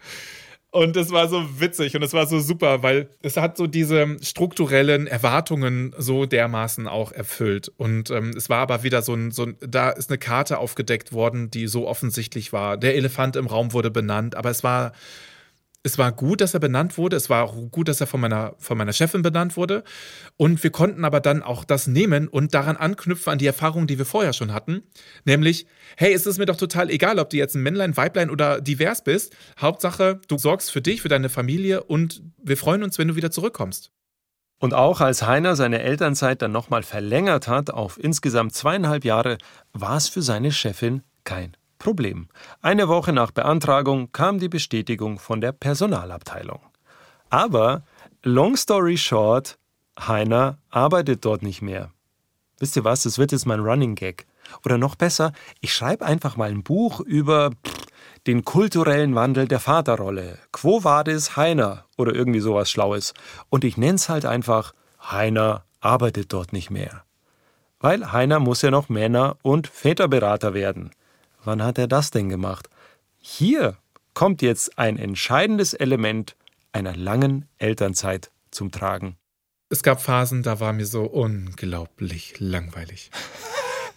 Und es war so witzig und es war so super, weil es hat so diese strukturellen Erwartungen so dermaßen auch erfüllt. Und ähm, es war aber wieder so ein, so ein, da ist eine Karte aufgedeckt worden, die so offensichtlich war. Der Elefant im Raum wurde benannt, aber es war es war gut, dass er benannt wurde. Es war auch gut, dass er von meiner, von meiner Chefin benannt wurde. Und wir konnten aber dann auch das nehmen und daran anknüpfen an die Erfahrungen, die wir vorher schon hatten. Nämlich, hey, es ist mir doch total egal, ob du jetzt ein Männlein, Weiblein oder divers bist. Hauptsache, du sorgst für dich, für deine Familie und wir freuen uns, wenn du wieder zurückkommst. Und auch als Heiner seine Elternzeit dann nochmal verlängert hat auf insgesamt zweieinhalb Jahre, war es für seine Chefin kein Problem. Eine Woche nach Beantragung kam die Bestätigung von der Personalabteilung. Aber, long story short, Heiner arbeitet dort nicht mehr. Wisst ihr was, das wird jetzt mein Running Gag. Oder noch besser, ich schreibe einfach mal ein Buch über den kulturellen Wandel der Vaterrolle. Quo vadis Heiner oder irgendwie sowas Schlaues. Und ich nenne es halt einfach Heiner arbeitet dort nicht mehr. Weil Heiner muss ja noch Männer- und Väterberater werden. Wann hat er das denn gemacht? Hier kommt jetzt ein entscheidendes Element einer langen Elternzeit zum Tragen. Es gab Phasen, da war mir so unglaublich langweilig.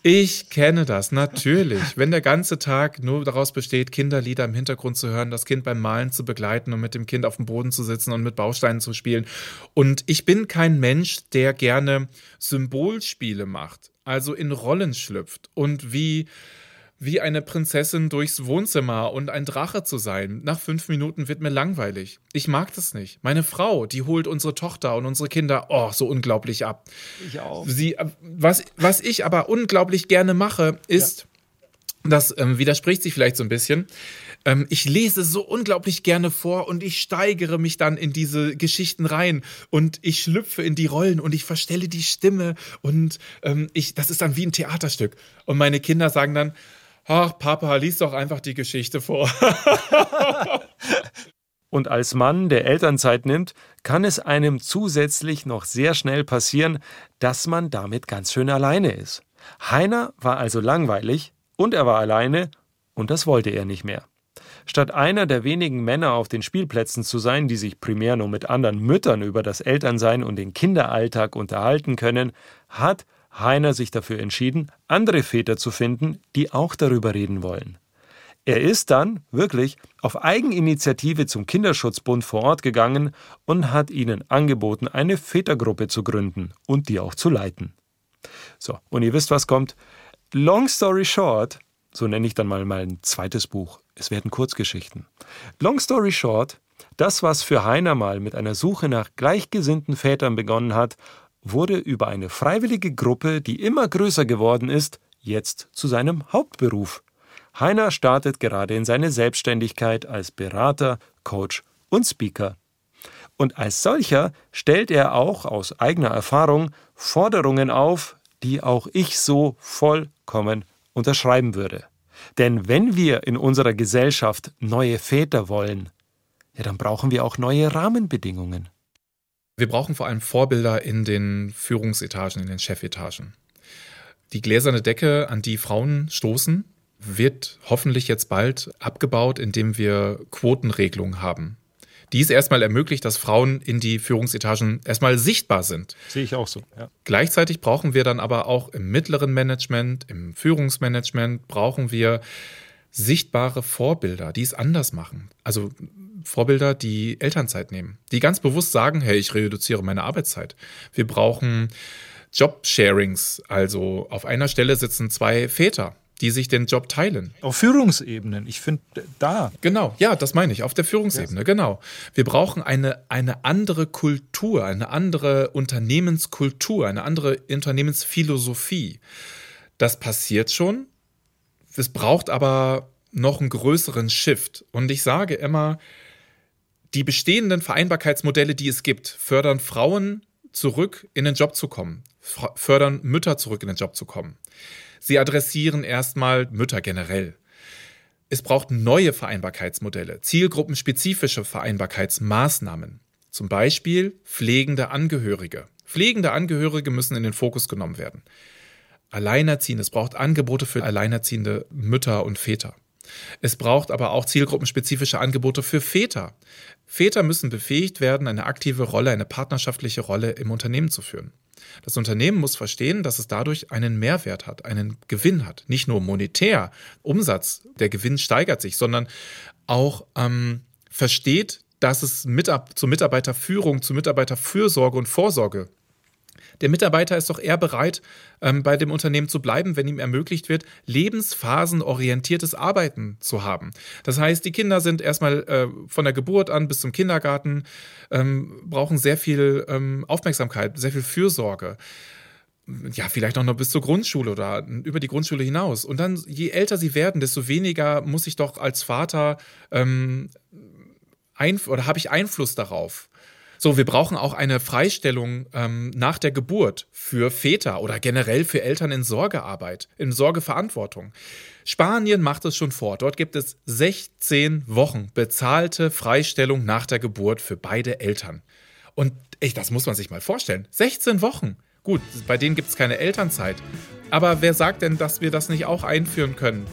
Ich kenne das, natürlich. Wenn der ganze Tag nur daraus besteht, Kinderlieder im Hintergrund zu hören, das Kind beim Malen zu begleiten und mit dem Kind auf dem Boden zu sitzen und mit Bausteinen zu spielen. Und ich bin kein Mensch, der gerne Symbolspiele macht, also in Rollen schlüpft und wie wie eine Prinzessin durchs Wohnzimmer und ein Drache zu sein. Nach fünf Minuten wird mir langweilig. Ich mag das nicht. Meine Frau, die holt unsere Tochter und unsere Kinder, oh, so unglaublich ab. Ich auch. Sie, äh, was, was ich aber unglaublich gerne mache, ist, ja. das ähm, widerspricht sich vielleicht so ein bisschen. Ähm, ich lese so unglaublich gerne vor und ich steigere mich dann in diese Geschichten rein und ich schlüpfe in die Rollen und ich verstelle die Stimme und ähm, ich, das ist dann wie ein Theaterstück. Und meine Kinder sagen dann, Ach, Papa, lies doch einfach die Geschichte vor. Und als Mann, der Elternzeit nimmt, kann es einem zusätzlich noch sehr schnell passieren, dass man damit ganz schön alleine ist. Heiner war also langweilig und er war alleine und das wollte er nicht mehr. Statt einer der wenigen Männer auf den Spielplätzen zu sein, die sich primär nur mit anderen Müttern über das Elternsein und den Kinderalltag unterhalten können, hat Heiner sich dafür entschieden, andere Väter zu finden, die auch darüber reden wollen. Er ist dann wirklich auf Eigeninitiative zum Kinderschutzbund vor Ort gegangen und hat ihnen angeboten, eine Vätergruppe zu gründen und die auch zu leiten. So, und ihr wisst, was kommt. Long story short, so nenne ich dann mal mein zweites Buch. Es werden Kurzgeschichten. Long story short, das, was für Heiner mal mit einer Suche nach gleichgesinnten Vätern begonnen hat, wurde über eine freiwillige Gruppe, die immer größer geworden ist, jetzt zu seinem Hauptberuf. Heiner startet gerade in seine Selbstständigkeit als Berater, Coach und Speaker. Und als solcher stellt er auch aus eigener Erfahrung Forderungen auf, die auch ich so vollkommen unterschreiben würde. Denn wenn wir in unserer Gesellschaft neue Väter wollen, ja, dann brauchen wir auch neue Rahmenbedingungen. Wir brauchen vor allem Vorbilder in den Führungsetagen, in den Chefetagen. Die gläserne Decke, an die Frauen stoßen, wird hoffentlich jetzt bald abgebaut, indem wir Quotenregelungen haben. Dies erstmal ermöglicht, dass Frauen in die Führungsetagen erstmal sichtbar sind. Sehe ich auch so. Ja. Gleichzeitig brauchen wir dann aber auch im mittleren Management, im Führungsmanagement, brauchen wir sichtbare Vorbilder, die es anders machen. Also Vorbilder, die Elternzeit nehmen, die ganz bewusst sagen, hey, ich reduziere meine Arbeitszeit. Wir brauchen Job-Sharings, also auf einer Stelle sitzen zwei Väter, die sich den Job teilen. Auf Führungsebenen, ich finde da. Genau, ja, das meine ich, auf der Führungsebene, yes. genau. Wir brauchen eine, eine andere Kultur, eine andere Unternehmenskultur, eine andere Unternehmensphilosophie. Das passiert schon. Es braucht aber noch einen größeren Shift. Und ich sage immer, die bestehenden Vereinbarkeitsmodelle, die es gibt, fördern Frauen zurück in den Job zu kommen, fördern Mütter zurück in den Job zu kommen. Sie adressieren erstmal Mütter generell. Es braucht neue Vereinbarkeitsmodelle, zielgruppenspezifische Vereinbarkeitsmaßnahmen. Zum Beispiel pflegende Angehörige. Pflegende Angehörige müssen in den Fokus genommen werden. Alleinerziehende, es braucht Angebote für alleinerziehende Mütter und Väter. Es braucht aber auch zielgruppenspezifische Angebote für Väter. Väter müssen befähigt werden, eine aktive Rolle, eine partnerschaftliche Rolle im Unternehmen zu führen. Das Unternehmen muss verstehen, dass es dadurch einen Mehrwert hat, einen Gewinn hat. Nicht nur monetär, Umsatz, der Gewinn steigert sich, sondern auch ähm, versteht, dass es mit, zur Mitarbeiterführung, zur Mitarbeiterfürsorge und Vorsorge der Mitarbeiter ist doch eher bereit, ähm, bei dem Unternehmen zu bleiben, wenn ihm ermöglicht wird, lebensphasenorientiertes Arbeiten zu haben. Das heißt, die Kinder sind erstmal äh, von der Geburt an bis zum Kindergarten, ähm, brauchen sehr viel ähm, Aufmerksamkeit, sehr viel Fürsorge ja, vielleicht auch noch bis zur Grundschule oder über die Grundschule hinaus. Und dann, je älter sie werden, desto weniger muss ich doch als Vater ähm, oder habe ich Einfluss darauf. So, wir brauchen auch eine Freistellung ähm, nach der Geburt für Väter oder generell für Eltern in Sorgearbeit, in Sorgeverantwortung. Spanien macht es schon vor. Dort gibt es 16 Wochen bezahlte Freistellung nach der Geburt für beide Eltern. Und echt, das muss man sich mal vorstellen. 16 Wochen. Gut, bei denen gibt es keine Elternzeit. Aber wer sagt denn, dass wir das nicht auch einführen können?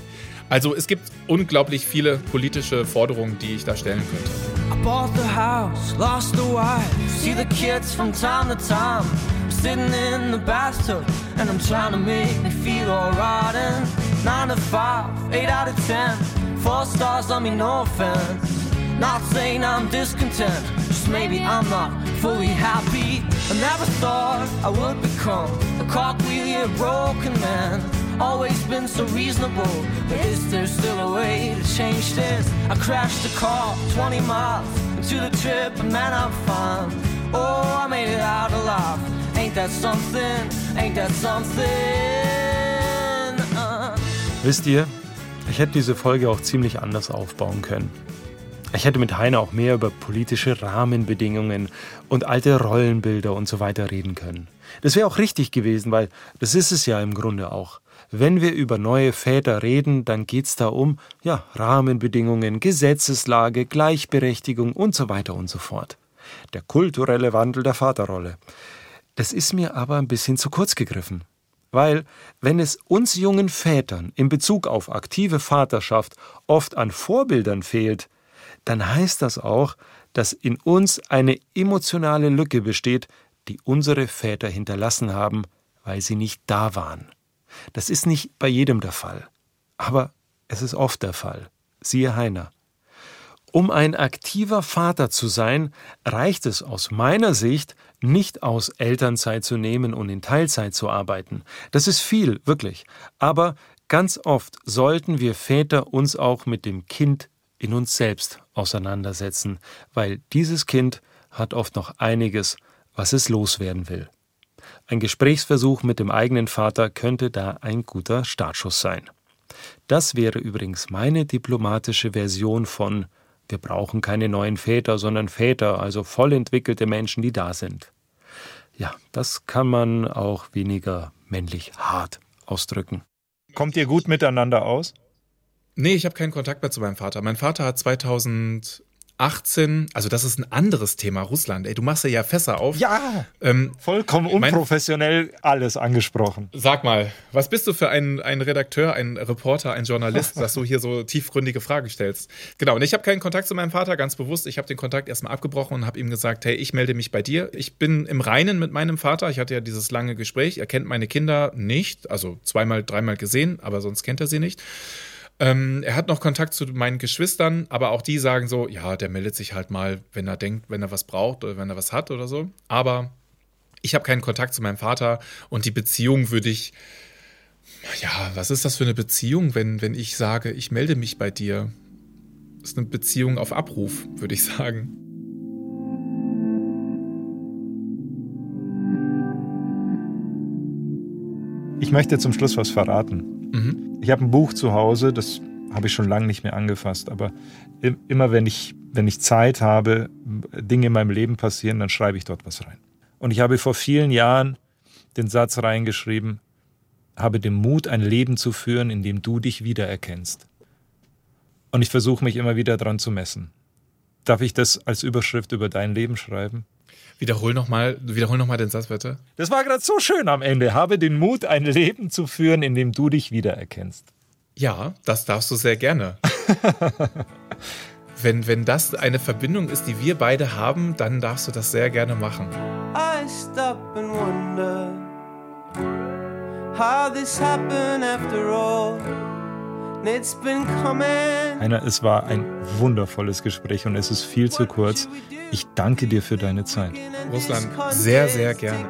Also es gibt unglaublich viele politische Forderungen, die ich da stellen könnte. I bought the house, lost the wife, see the kids from time to time. I'm sitting in the bathtub and I'm trying to make me feel alright. And nine to five, eight out of ten, four stars on me, no offense. Not saying I'm discontent, just maybe I'm not fully happy. I never thought I would become a cockwheelie, broken man. always been so reasonable. But is there still a way to change this? I crashed the car 20 miles into the trip, and man, I'm fine. Oh, I made it out alive. Ain't that something? Ain't that something? Uh. Wisst ihr, ich hätte diese Folge auch ziemlich anders aufbauen können. Ich hätte mit Heiner auch mehr über politische Rahmenbedingungen und alte Rollenbilder und so weiter reden können. Das wäre auch richtig gewesen, weil das ist es ja im Grunde auch. Wenn wir über neue Väter reden, dann geht's da um ja, Rahmenbedingungen, Gesetzeslage, Gleichberechtigung und so weiter und so fort. Der kulturelle Wandel der Vaterrolle. Das ist mir aber ein bisschen zu kurz gegriffen. Weil, wenn es uns jungen Vätern in Bezug auf aktive Vaterschaft oft an Vorbildern fehlt, dann heißt das auch, dass in uns eine emotionale Lücke besteht, die unsere Väter hinterlassen haben, weil sie nicht da waren. Das ist nicht bei jedem der Fall, aber es ist oft der Fall. Siehe Heiner. Um ein aktiver Vater zu sein, reicht es aus meiner Sicht nicht aus, Elternzeit zu nehmen und in Teilzeit zu arbeiten. Das ist viel, wirklich. Aber ganz oft sollten wir Väter uns auch mit dem Kind in uns selbst auseinandersetzen, weil dieses Kind hat oft noch einiges, was es loswerden will. Ein Gesprächsversuch mit dem eigenen Vater könnte da ein guter Startschuss sein. Das wäre übrigens meine diplomatische Version von wir brauchen keine neuen Väter, sondern Väter, also voll entwickelte Menschen, die da sind. Ja, das kann man auch weniger männlich hart ausdrücken. Kommt ihr gut miteinander aus? Nee, ich habe keinen Kontakt mehr zu meinem Vater. Mein Vater hat 2000 18, also das ist ein anderes Thema, Russland. Ey, du machst ja Fässer auf. Ja, ähm, vollkommen unprofessionell mein, alles angesprochen. Sag mal, was bist du für ein, ein Redakteur, ein Reporter, ein Journalist, dass du hier so tiefgründige Fragen stellst? Genau, und ich habe keinen Kontakt zu meinem Vater, ganz bewusst. Ich habe den Kontakt erstmal abgebrochen und habe ihm gesagt, hey, ich melde mich bei dir. Ich bin im Reinen mit meinem Vater. Ich hatte ja dieses lange Gespräch. Er kennt meine Kinder nicht, also zweimal, dreimal gesehen, aber sonst kennt er sie nicht. Ähm, er hat noch Kontakt zu meinen Geschwistern, aber auch die sagen so, ja, der meldet sich halt mal, wenn er denkt, wenn er was braucht oder wenn er was hat oder so. Aber ich habe keinen Kontakt zu meinem Vater und die Beziehung würde ich, ja, was ist das für eine Beziehung, wenn, wenn ich sage, ich melde mich bei dir? Das ist eine Beziehung auf Abruf, würde ich sagen. Ich möchte zum Schluss was verraten. Mhm. Ich habe ein Buch zu Hause, das habe ich schon lange nicht mehr angefasst, aber immer wenn ich, wenn ich Zeit habe, Dinge in meinem Leben passieren, dann schreibe ich dort was rein. Und ich habe vor vielen Jahren den Satz reingeschrieben, habe den Mut, ein Leben zu führen, in dem du dich wiedererkennst. Und ich versuche mich immer wieder dran zu messen. Darf ich das als Überschrift über dein Leben schreiben? Wiederhol nochmal wiederhol noch den Satz bitte. Das war gerade so schön am Ende. Habe den Mut, ein Leben zu führen, in dem du dich wiedererkennst. Ja, das darfst du sehr gerne. wenn, wenn das eine Verbindung ist, die wir beide haben, dann darfst du das sehr gerne machen. I stop and wonder how this happened after all. It's been coming. Heiner, es war ein wundervolles Gespräch und es ist viel zu kurz. Ich danke dir für deine Zeit. Russland, sehr, sehr gerne.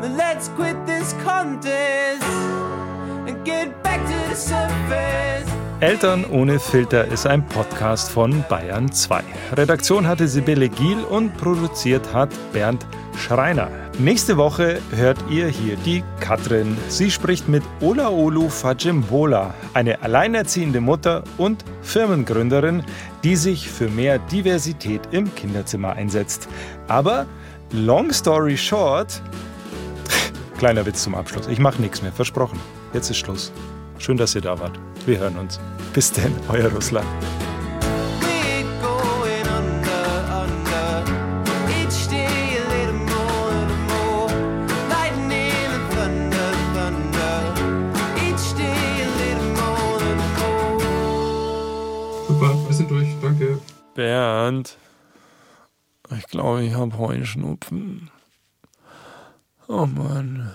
Let's quit this contest and get back to the surface. Eltern ohne Filter ist ein Podcast von Bayern 2. Redaktion hatte Sibylle Giel und produziert hat Bernd Schreiner. Nächste Woche hört ihr hier die Katrin. Sie spricht mit Olaolu Fajimbola, eine alleinerziehende Mutter und Firmengründerin, die sich für mehr Diversität im Kinderzimmer einsetzt. Aber long story short, kleiner Witz zum Abschluss. Ich mache nichts mehr, versprochen. Jetzt ist Schluss. Schön, dass ihr da wart. Wir hören uns. Bis denn, euer Russland. Bernd, ich glaube, ich habe Heuschnupfen. Oh Mann.